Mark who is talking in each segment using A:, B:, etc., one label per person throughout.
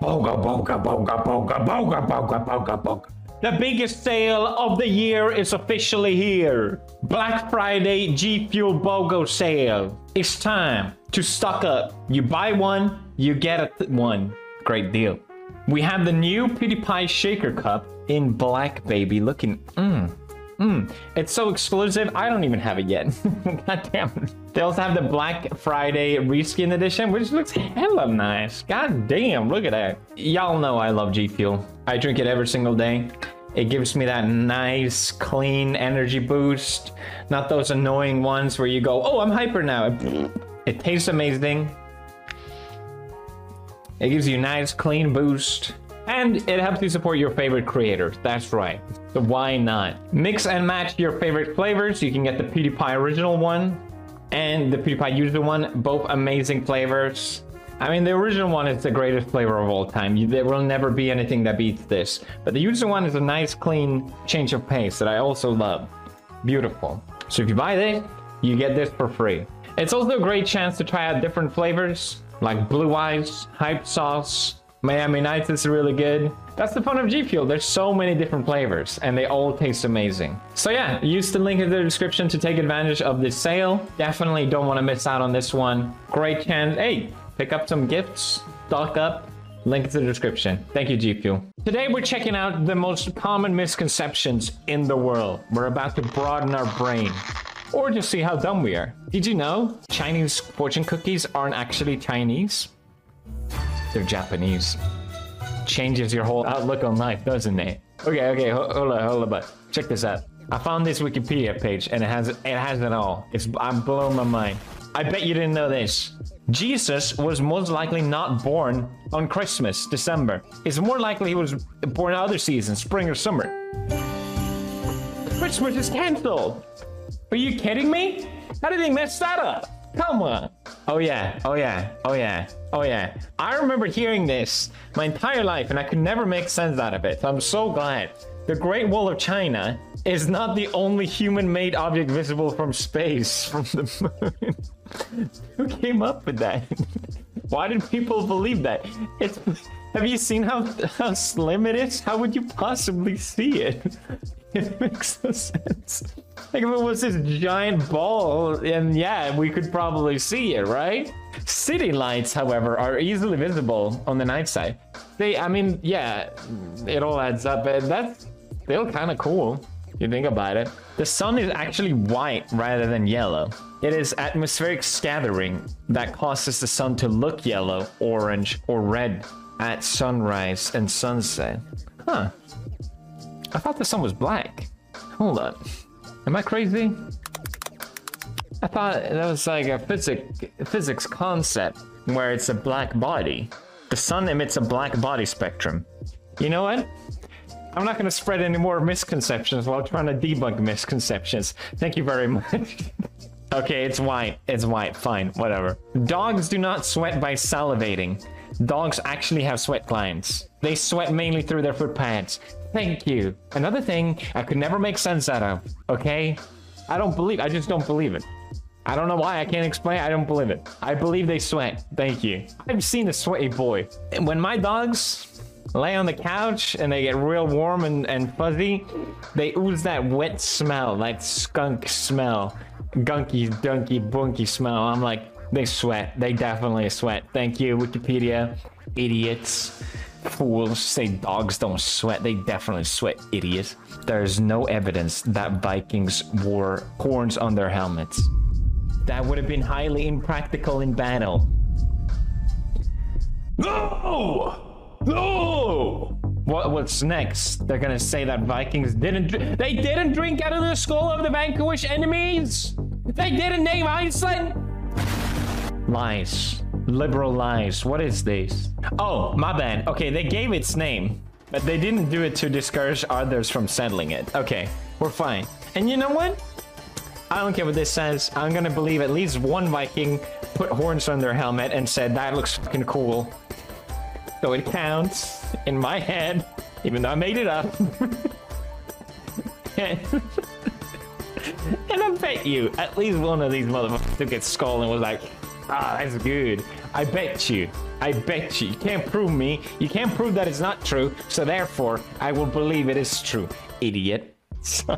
A: Boga, boga, boga, boga, boga, boga, boga, boga. The biggest sale of the year is officially here. Black Friday G Fuel BOGO sale. It's time to stock up. You buy one, you get a one. Great deal. We have the new PewDiePie Shaker Cup in black, baby. Looking, mmm, mmm. It's so exclusive, I don't even have it yet. God damn. They also have the Black Friday reskin edition, which looks hella nice. God damn, look at that. Y'all know I love G Fuel. I drink it every single day. It gives me that nice, clean energy boost. Not those annoying ones where you go, oh, I'm hyper now. It tastes amazing. It gives you a nice, clean boost. And it helps you support your favorite creators. That's right. So why not? Mix and match your favorite flavors. You can get the PewDiePie original one and the PewDiePie usual one. Both amazing flavors. I mean, the original one is the greatest flavor of all time. There will never be anything that beats this. But the usual one is a nice, clean change of pace that I also love. Beautiful. So if you buy this, you get this for free. It's also a great chance to try out different flavors like Blue Ice, Hype Sauce, Miami Nights is really good. That's the fun of G Fuel. There's so many different flavors and they all taste amazing. So yeah, use the link in the description to take advantage of this sale. Definitely don't want to miss out on this one. Great chance. Hey, pick up some gifts, stock up. Link in the description. Thank you, G Fuel. Today we're checking out the most common misconceptions in the world. We're about to broaden our brain or just see how dumb we are. Did you know Chinese fortune cookies aren't actually Chinese? They're Japanese. Changes your whole outlook on life, doesn't it? Okay, okay, hold on, hold on, but check this out. I found this Wikipedia page and it has it has it all. It's I'm blowing my mind. I bet you didn't know this. Jesus was most likely not born on Christmas, December. It's more likely he was born other seasons, spring or summer. Christmas is cancelled. Are you kidding me? How did they mess that up? Come on. Oh yeah, oh yeah, oh yeah, oh yeah. I remember hearing this my entire life and I could never make sense out of it. I'm so glad. The Great Wall of China is not the only human-made object visible from space, from the moon. Who came up with that? Why did people believe that? It's have you seen how how slim it is? How would you possibly see it? It makes no sense. Like if it was this giant ball, and yeah, we could probably see it, right? City lights, however, are easily visible on the night side. They, I mean, yeah, it all adds up, and that's still kind of cool. You think about it. The sun is actually white rather than yellow. It is atmospheric scattering that causes the sun to look yellow, orange, or red at sunrise and sunset. Huh. I thought the sun was black. Hold on. Am I crazy? I thought that was like a physic physics concept where it's a black body. The sun emits a black body spectrum. You know what? I'm not going to spread any more misconceptions while trying to debunk misconceptions. Thank you very much. okay, it's white. It's white. Fine, whatever. Dogs do not sweat by salivating. Dogs actually have sweat glands. They sweat mainly through their foot pads. Thank you. Another thing I could never make sense out of, okay? I don't believe, I just don't believe it. I don't know why, I can't explain, I don't believe it. I believe they sweat, thank you. I've seen a sweaty boy. When my dogs lay on the couch and they get real warm and, and fuzzy, they ooze that wet smell, that skunk smell. Gunky, dunky, bunky smell. I'm like, they sweat, they definitely sweat. Thank you, Wikipedia. Idiots fools say dogs don't sweat. They definitely sweat, idiots. There's no evidence that Vikings wore horns on their helmets. That would have been highly impractical in battle. No! No! What, what's next? They're gonna say that Vikings didn't they didn't drink out of the skull of the vanquished enemies? They didn't name Iceland? Lies. Liberal lies. What is this? Oh, my bad. Okay, they gave its name, but they didn't do it to discourage others from settling it. Okay, we're fine. And you know what? I don't care what this says. I'm gonna believe at least one Viking put horns on their helmet and said, that looks fucking cool. So it counts in my head, even though I made it up. and I bet you, at least one of these motherfuckers took its skull and was like, Ah, that's good. I bet you. I bet you. You can't prove me. You can't prove that it's not true. So therefore, I will believe it is true. Idiot.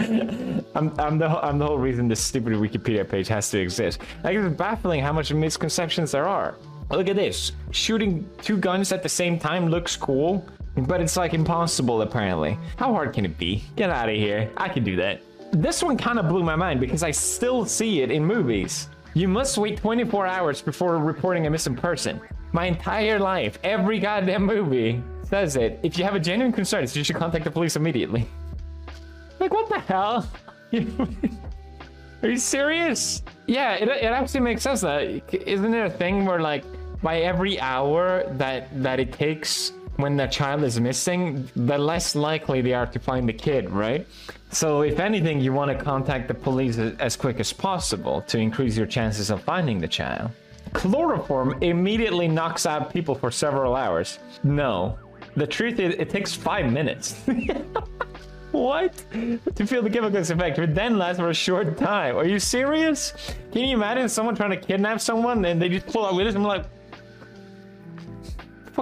A: I'm, I'm the I'm the whole reason this stupid Wikipedia page has to exist. Like it's baffling how much misconceptions there are. Look at this. Shooting two guns at the same time looks cool, but it's like impossible apparently. How hard can it be? Get out of here. I can do that. This one kind of blew my mind because I still see it in movies. You must wait 24 hours before reporting a missing person. My entire life, every goddamn movie says it. If you have a genuine concern, you should contact the police immediately. Like, what the hell? Are you serious? Yeah, it, it actually makes sense. That isn't there a thing where like by every hour that that it takes when the child is missing, the less likely they are to find the kid, right? So if anything, you want to contact the police as quick as possible to increase your chances of finding the child. Chloroform immediately knocks out people for several hours. No. The truth is, it takes five minutes. what? To feel the chemical effect, but then lasts for a short time. Are you serious? Can you imagine someone trying to kidnap someone and they just pull out with it? I'm like,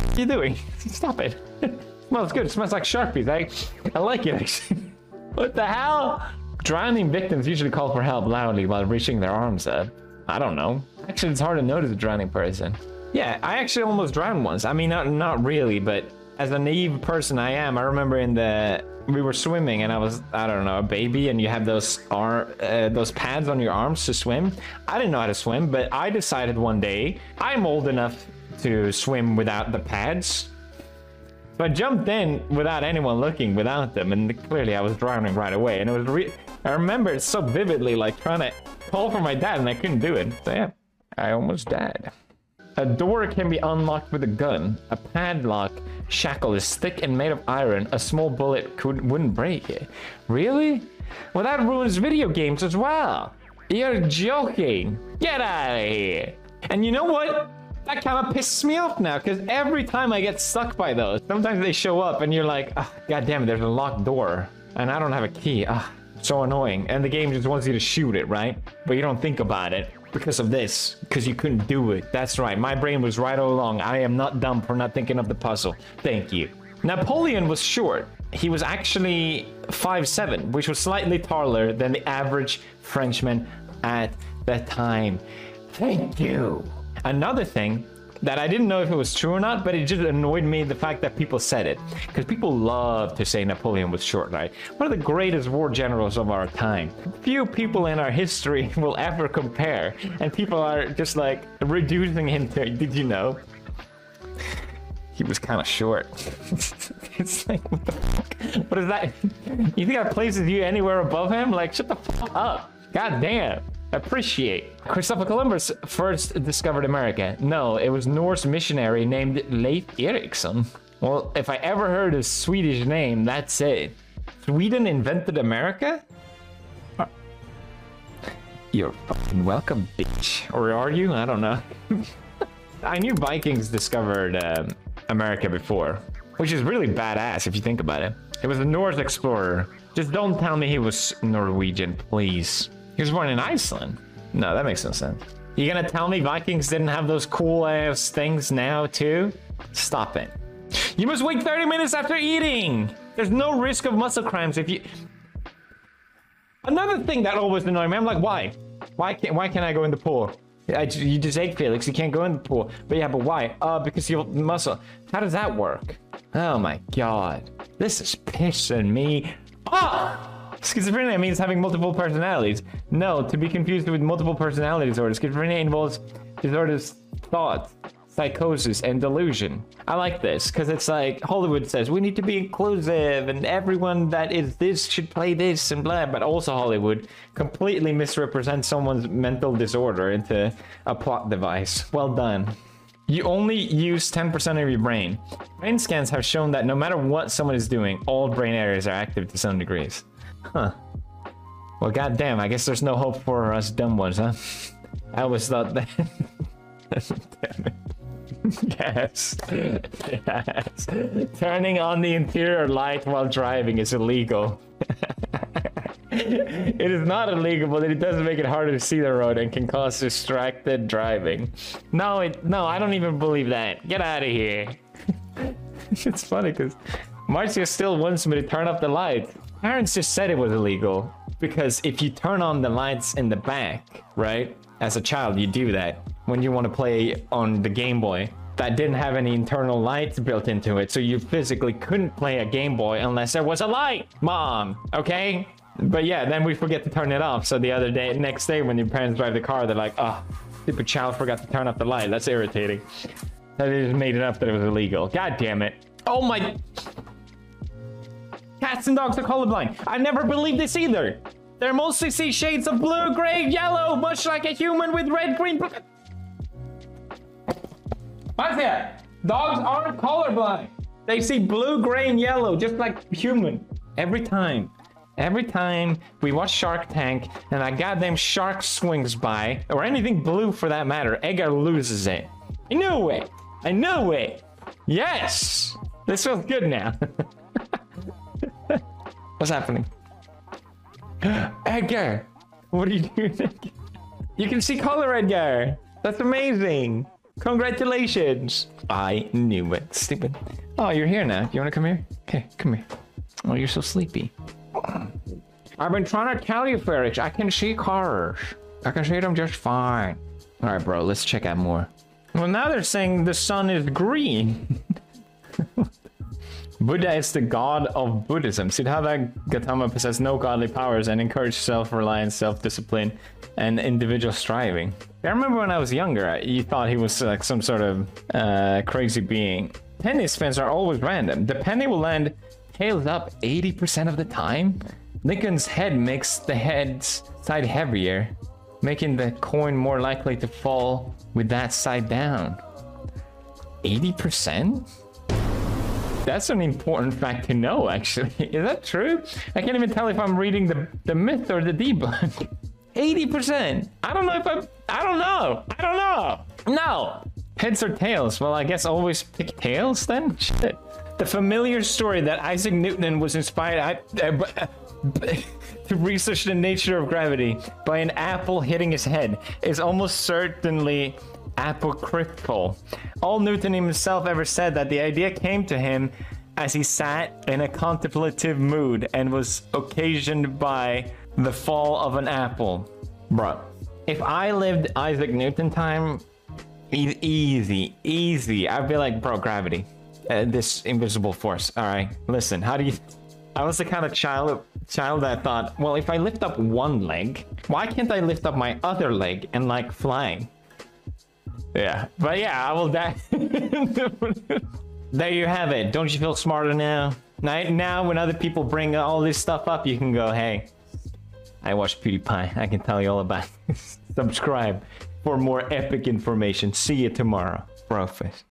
A: fuck are you doing? Stop it. well, it's good. It smells like Sharpies. I, I like it, actually. what the hell? Drowning victims usually call for help loudly while reaching their arms up. I don't know. Actually, it's hard to notice a drowning person. Yeah, I actually almost drowned once. I mean, not not really, but as a naive person I am, I remember in the we were swimming and I was I don't know a baby and you have those arm uh, those pads on your arms to swim. I didn't know how to swim, but I decided one day I'm old enough to swim without the pads. So I jumped in without anyone looking, without them, and clearly I was drowning right away. And it was re- I remember it so vividly, like trying to call for my dad, and I couldn't do it. So yeah, I almost died. A door can be unlocked with a gun. A padlock shackle is thick and made of iron. A small bullet could, wouldn't break it. Really? Well, that ruins video games as well. You're joking. Get out of here. And you know what? that kind of pisses me off now because every time I get stuck by those, sometimes they show up and you're like, oh, God damn it, there's a locked door and I don't have a key. Ah, so annoying. And the game just wants you to shoot it, right? But you don't think about it because of this, because you couldn't do it. That's right. My brain was right all along. I am not dumb for not thinking of the puzzle. Thank you. Napoleon was short. He was actually 5'7", which was slightly taller than the average Frenchman at that time. Thank you. Another thing that I didn't know if it was true or not, but it just annoyed me the fact that people said it. Because people love to say Napoleon was short, right? One of the greatest war generals of our time. Few people in our history will ever compare. And people are just like reducing him to, did you know? He was kind of short. it's like, what the fuck? What is that? You think that places you anywhere above him? Like, shut the fuck up. God damn appreciate. Christopher Columbus first discovered America. No, it was Norse missionary named Leif Erikson. Well, if I ever heard a Swedish name, that's it. Sweden invented America? You're fucking welcome, bitch. Or are you? I don't know. I knew Vikings discovered um, America before, which is really badass if you think about it. It was a Norse explorer. Just don't tell me he was Norwegian, please. He was born in Iceland. No, that makes no sense. You gonna tell me Vikings didn't have those cool ass things now too? Stop it. You must wait 30 minutes after eating. There's no risk of muscle cramps if you. Another thing that always annoyed me. I'm like, why? Why can't Why can't I go in the pool? I, you just ate Felix. You can't go in the pool. But yeah, but why? Uh, because you muscle. How does that work? Oh my god, this is pissing me off. Schizophrenia means having multiple personalities. No, to be confused with multiple personality disorder. Schizophrenia involves disorders, thoughts, psychosis, and delusion. I like this because it's like Hollywood says we need to be inclusive and everyone that is this should play this and blah. But also Hollywood completely misrepresents someone's mental disorder into a plot device. Well done. You only use 10% of your brain. Brain scans have shown that no matter what someone is doing, all brain areas are active to some degrees. Huh. Well, goddamn, I guess there's no hope for us dumb ones, huh? I always thought that. Damn it. yes. yes. Turning on the interior light while driving is illegal. it is not illegal, but it does make it harder to see the road and can cause distracted driving. No, it no, I don't even believe that. Get out of here. it's funny because Marzia still wants me to turn up the lights. Parents just said it was illegal because if you turn on the lights in the back, right? As a child, you do that when you want to play on the Game Boy that didn't have any internal lights built into it, so you physically couldn't play a Game Boy unless there was a light, mom, okay? But yeah, then we forget to turn it off, so the other day, next day when your parents drive the car, they're like, oh, stupid child forgot to turn off the light, that's irritating. That just made it up that it was illegal. God damn it. Oh my... Cats and dogs are colorblind. I never believed this either. They mostly see shades of blue, gray, yellow, much like a human with red, green... What's that? Dogs aren't colorblind. They see blue, gray, and yellow, just like human. Every time. Every time we watch Shark Tank and that goddamn shark swings by, or anything blue for that matter, Edgar loses it. I knew it. I knew it. Yes. This feels good now. What's happening? Edgar. What are you doing? You can see color, Edgar. That's amazing. Congratulations! I knew it. Stupid. Oh, you're here now. You want to come here? Okay, come here. Oh, you're so sleepy. I've been trying to tell you, Felix. I can see cars. I can see them just fine. All right, bro. Let's check out more. Well, now they're saying the sun is green. Buddha is the god of Buddhism. Siddhartha Gautama possessed no godly powers and encouraged self-reliance, self-discipline, and individual striving. I remember when I was younger, you thought he was like some sort of uh, crazy being. Penny spins are always random. The penny will land tails up 80% of the time. Lincoln's head makes the head's side heavier, making the coin more likely to fall with that side down. 80%? That's an important fact to know, actually. Is that true? I can't even tell if I'm reading the, the myth or the debunk. 80%. I don't know if I'm... I don't know. I don't know. No. Heads or tails? Well, I guess always pick tails then? Shit. The familiar story that Isaac Newton was inspired I, uh, to research the nature of gravity by an apple hitting his head is almost certainly apocryphal. All Newton himself ever said that the idea came to him as he sat in a contemplative mood and was occasioned by the fall of an apple. Bro, if I lived Isaac Newton time, e easy, easy. I'd be like, bro, gravity. Uh, this invisible force. All right, listen, how do you... I was the kind of child child that thought, well, if I lift up one leg, why can't I lift up my other leg and like flying? Yeah, but yeah, I will die. there you have it. Don't you feel smarter now? Now, when other people bring all this stuff up, you can go, hey, I watch PewDiePie. I can tell you all about it. Subscribe for more epic information. See you tomorrow. Brofist.